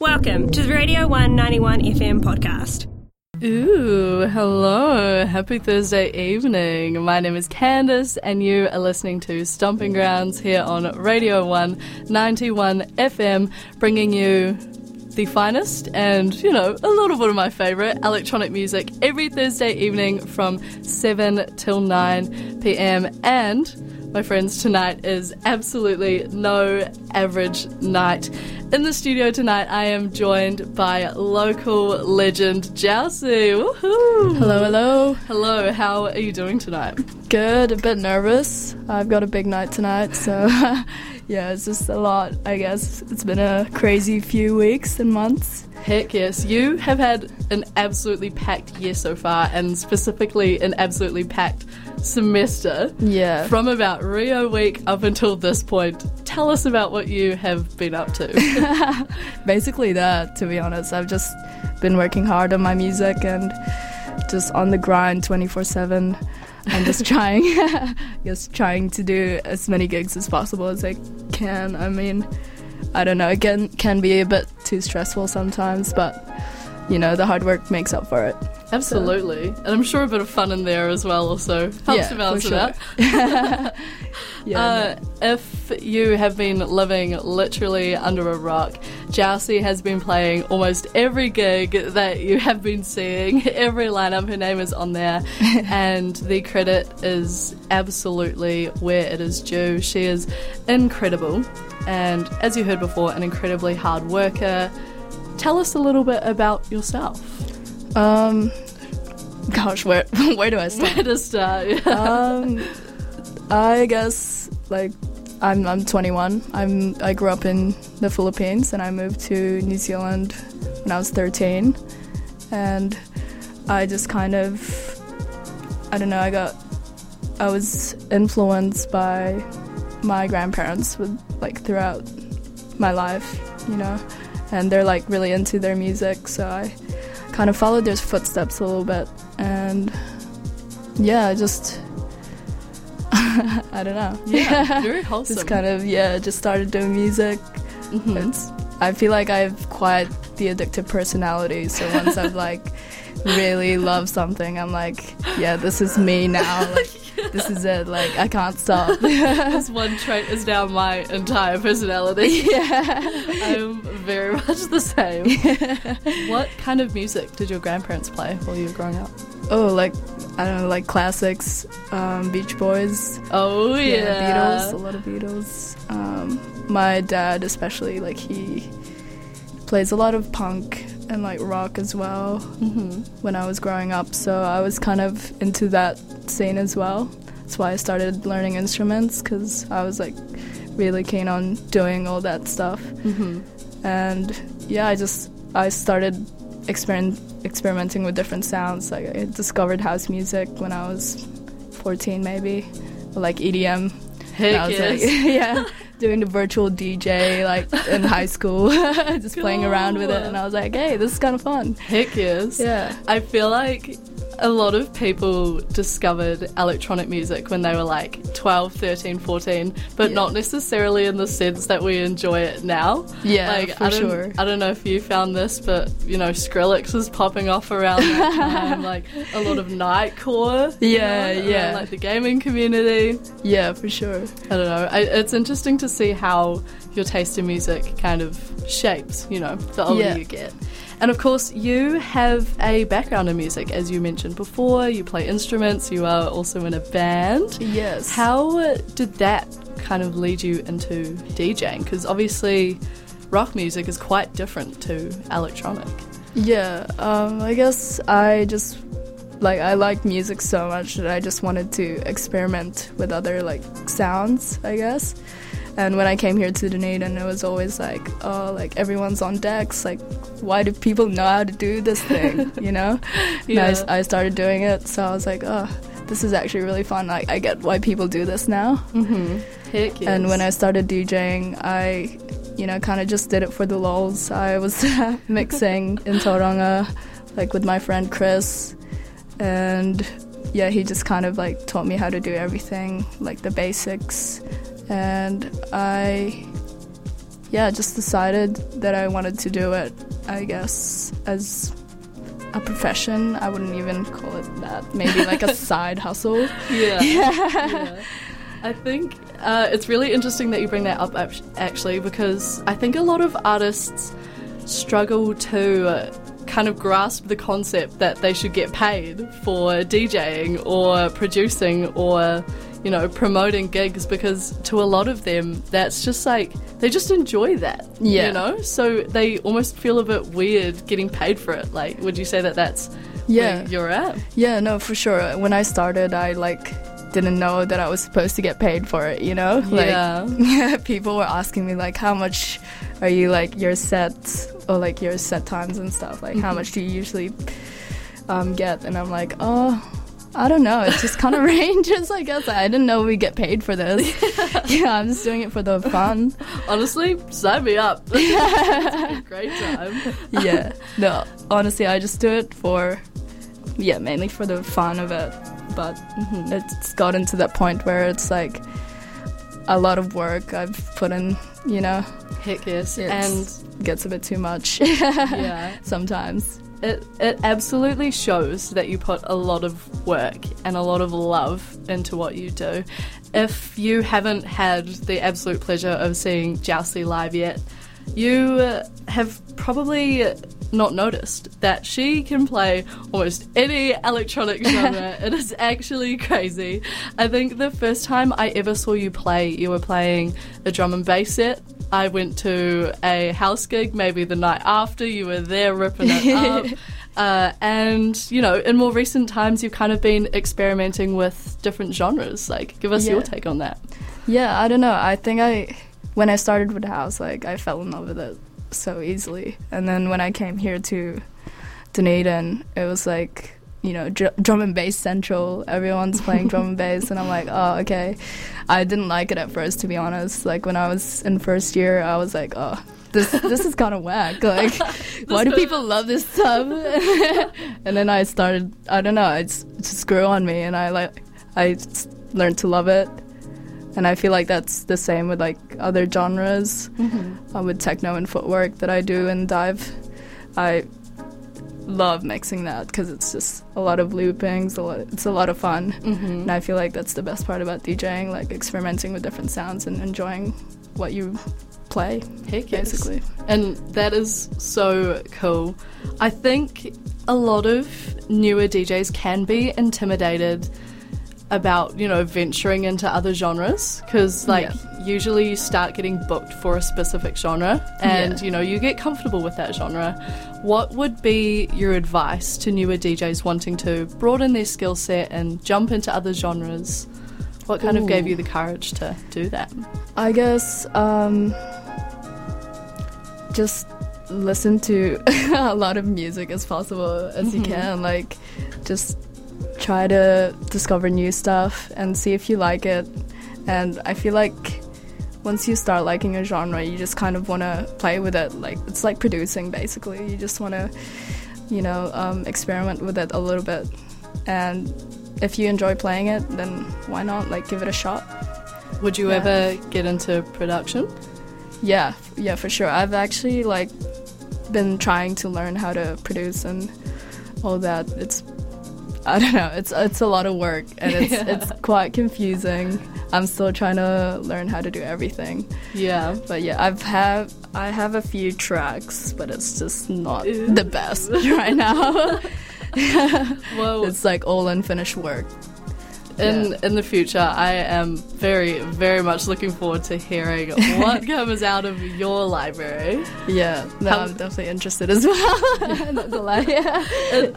Welcome to the Radio 191 FM podcast. Ooh, hello. Happy Thursday evening. My name is Candice, and you are listening to Stomping Grounds here on Radio 191 FM, bringing you the finest and, you know, a little bit of my favourite electronic music every Thursday evening from 7 till 9 pm. And, my friends, tonight is absolutely no average night. In the studio tonight, I am joined by local legend Jousy. Woohoo! Hello, hello. Hello, how are you doing tonight? Good, a bit nervous. I've got a big night tonight, so yeah, it's just a lot, I guess. It's been a crazy few weeks and months. Heck yes, you have had an absolutely packed year so far, and specifically an absolutely packed semester. Yeah. From about Rio week up until this point, tell us about what you have been up to. Basically, that, to be honest. I've just been working hard on my music and just on the grind 24 7. I'm just trying, just trying to do as many gigs as possible as I can. I mean, I don't know, it can, can be a bit too stressful sometimes, but you know, the hard work makes up for it. Absolutely. And I'm sure a bit of fun in there as well also helps Yeah, to balance for it out. Yeah, Uh, if you have been living literally under a rock, Jousy has been playing almost every gig that you have been seeing. Every lineup, her name is on there, and the credit is absolutely where it is due. She is incredible, and as you heard before, an incredibly hard worker. Tell us a little bit about yourself. Um, gosh, where where do I start? Where to start? um, I guess like I'm I'm 21. I'm I grew up in the Philippines and I moved to New Zealand when I was 13, and I just kind of I don't know. I got I was influenced by my grandparents with like throughout my life, you know, and they're like really into their music, so I kind of followed their footsteps a little bit, and yeah, I just I don't know. yeah, very wholesome. just kind of yeah, just started doing music. Mhm. It's I feel like I have quite the addictive personality. So once I've like really love something, I'm like, yeah, this is me now. Like this is it. Like I can't stop. this one trait is now my entire personality. yeah. I'm very much the same. what kind of music did your grandparents play while you were growing up? Oh, like I don't know, like classics, um, Beach Boys. Oh Yeah, Beatles, a lot of Beatles. Um, my dad, especially, like he plays a lot of punk and like rock as well. hmm When I was growing up, so I was kind of into that scene as well. That's why I started learning instruments because I was like really keen on doing all that stuff. hmm And yeah, I just I started experiment, experimenting with different sounds. Like I discovered house music when I was 14, maybe, or like EDM. Heck yes. like, yeah, doing the virtual DJ like in high school, just playing around with it, and I was like, hey, this is kind of fun. Heck yes. Yeah. I feel like a lot of people discovered electronic music when they were like 12, 13, 14, but Yeah. not necessarily in the sense that we enjoy it now. Yeah, like, for I sure. I don't know if you found this, but you know, Skrillex was popping off around that time, like a lot of nightcore. you Yeah, know, around, yeah. Like the gaming community. Yeah, for sure. I don't know. I, it's interesting to see how your taste in music kind of shapes, you know, the older Yeah. you get. And of course, you have a background in music, as you mentioned before. You play instruments, you are also in a band. Yes. How did that kind of lead you into DJing? Because obviously, rock music is quite different to electronic. Yeah, um, I guess I just like I like music so much that I just wanted to experiment with other like sounds, I guess. And when I came here to Dunedin, it was always like, oh, like everyone's on decks. Like, why do people know how to do this thing? You know? And I Yeah. I, started doing it, so I was like, oh, this is actually really fun. Like, I get why people do this now. Mm-hmm. Heck yes. And when I started DJing, I, you know, kind of just did it for the lulz. I was mixing in Tauranga, like with my friend Chris, and yeah, he just kind of like taught me how to do everything, like the basics, and I yeah, just decided that I wanted to do it. I guess as a profession. I wouldn't even call it that. Maybe like a side hustle. Yeah. yeah. I think uh, it's really interesting that you bring that up actually because I think a lot of artists struggle to uh, kind of grasp the concept that they should get paid for DJing or producing or you know promoting gigs because to a lot of them that's just like they just enjoy that yeah you know so they almost feel a bit weird getting paid for it like would you say that that's yeah you're at yeah no for sure when i started i like didn't know that I was supposed to get paid for it, you know? Like yeah. people were asking me like how much are you like your sets or like your set times and stuff? Like mm-hmm. how much do you usually um, get? And I'm like, oh I don't know. It just kind of ranges, I guess. I didn't know we get paid for this. yeah, I'm just doing it for the fun. Honestly, sign me up. great time. yeah. No, honestly, I just do it for, yeah, mainly for the fun of it but mm-hmm. it's gotten to that point where it's like a lot of work I've put in, you know. Heck yes. and gets a bit too much. yeah. Sometimes. It, it absolutely shows that you put a lot of work and a lot of love into what you do. If you haven't had the absolute pleasure of seeing Jousey live yet, you have probably not noticed that she can play almost any electronic genre. it is actually crazy. I think the first time I ever saw you play, you were playing a drum and bass set. I went to a house gig maybe the night after. You were there ripping it up. Uh, and you know, in more recent times, you've kind of been experimenting with different genres. Like, give us yeah. your take on that. Yeah, I don't know. I think I, when I started with house, like I fell in love with it so easily. And then when I came here to Dunedin, it was like you know dr- drum and bass central. Everyone's playing drum and bass, and I'm like, oh okay. I didn't like it at first, to be honest. Like when I was in first year, I was like, oh. This this is kind of whack. Like, why do people love this stuff? and then I started. I don't know. It just, it just grew on me, and I like. I learned to love it and I feel like that's the same with like other genres, mm-hmm. uh, with techno and footwork that I do and dive. I love mixing that because it's just a lot of loopings. A lot, it's a lot of fun, mm-hmm. and I feel like that's the best part about DJing, like experimenting with different sounds and enjoying what you play. Heck yes. basically, and that is so cool. I think a lot of newer DJs can be intimidated about you know venturing into other genres because like yeah. usually you start getting booked for a specific genre and yeah. you know you get comfortable with that genre what would be your advice to newer djs wanting to broaden their skill set and jump into other genres what kind Ooh. of gave you the courage to do that i guess um, just listen to a lot of music as possible as mm-hmm. you can like just try to discover new stuff and see if you like it. And I feel like once you start liking a genre, you just kind of want to play with it. Like it's like producing, basically. You just want to, you know, um, experiment with it a little bit. And if you enjoy playing it, then why not like give it a shot? Would you yeah. ever get into production? Yeah, yeah, for sure. I've actually like been trying to learn how to produce and all that. It's I don't know. It's it's a lot of work and it's yeah. it's quite confusing. I'm still trying to learn how to do everything. Yeah. But yeah, I've have I have a few tracks, but it's just not the best right now. well, it's like all unfinished work in yeah. in the future, I am very very much looking forward to hearing what comes out of your library. Yeah, no, I'm definitely interested as well. Not lie. Yeah.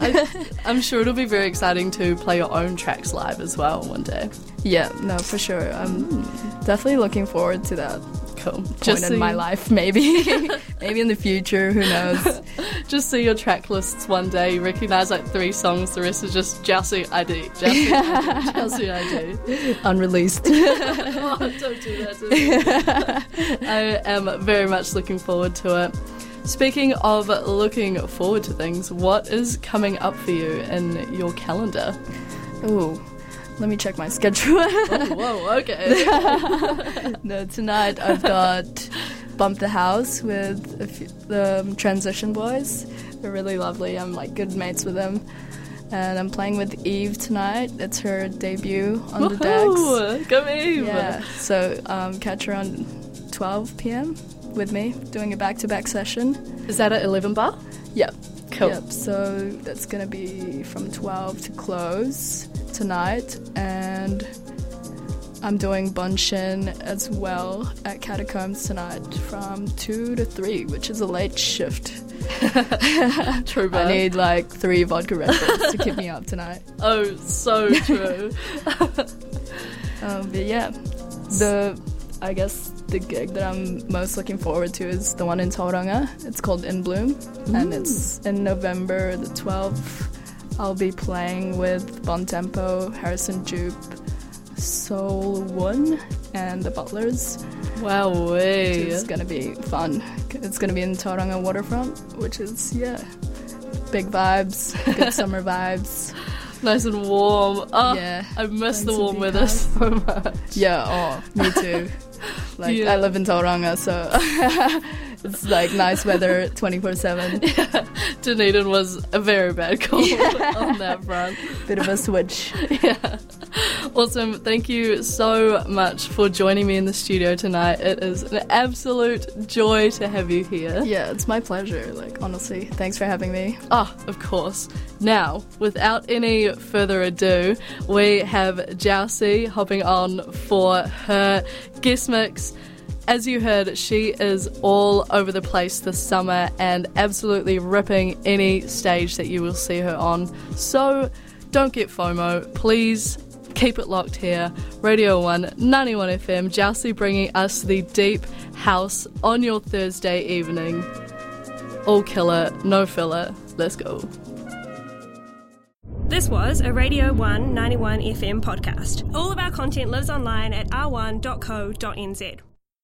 I, I'm sure it'll be very exciting to play your own tracks live as well one day. Yeah, no, for sure. I'm mm. definitely looking forward to that cool. point Just in my life, maybe. maybe in the future, who knows? Just see your track lists one day, you recognize like three songs, the rest is just Jousey ID. Jousey ID. Jousey ID. Unreleased. oh, don't do that I am very much looking forward to it. Speaking of looking forward to things, what is coming up for you in your calendar? Oh, let me check my schedule. oh, whoa, okay. no, tonight I've got Bump the House with a few, the um, Transition Boys. They're really lovely. I'm like good mates with them. And I'm playing with Eve tonight. It's her debut on the decks. Woohoo! Go Eve! Yeah, so um, catch her on 12 p.m. with me doing a back-to-back session. Is that at 11 bar? Yep. Cool. Yep. So that's gonna be from 12 to close tonight, and I'm doing Bunshin as well at Catacombs tonight from 2 to 3, which is a late shift. True, I need like three vodka Red Bulls to keep me up tonight. Oh, so true. Um, but yeah, the I guess the gig that I'm most looking forward to is the one in Tauranga. It's called In Bloom, and mm. it's in November the 12th. I'll be playing with Bon Tempo, Harrison Jupe, Soul One, and the Butlers. wow, way. is gonna be fun. It's gonna be in Tauranga waterfront, which is yeah, big vibes, good summer vibes. Nice and warm. Oh, Yeah, I miss the warm weather so much. Yeah, oh, me too. Like Yeah. I live in Tauranga, so it's like nice weather 24/7. Yeah. Dunedin was a very bad call on that front. Bit of a switch. Yeah. Awesome. Thank you so much for joining me in the studio tonight. It is an absolute joy to have you here. Yeah, it's my pleasure. Like honestly, thanks for having me. Ah, of course. Now, without any further ado, we have Jousey hopping on for her guest mix. As you heard, she is all over the place this summer and absolutely ripping any stage that you will see her on. So don't get FOMO. Please keep it locked here. Radio 1, 91 FM, Jousey bringing us the deep house on your Thursday evening. All killer, no filler. Let's go. This was a Radio 1 91 FM podcast. All of our content lives online at r1.co.nz.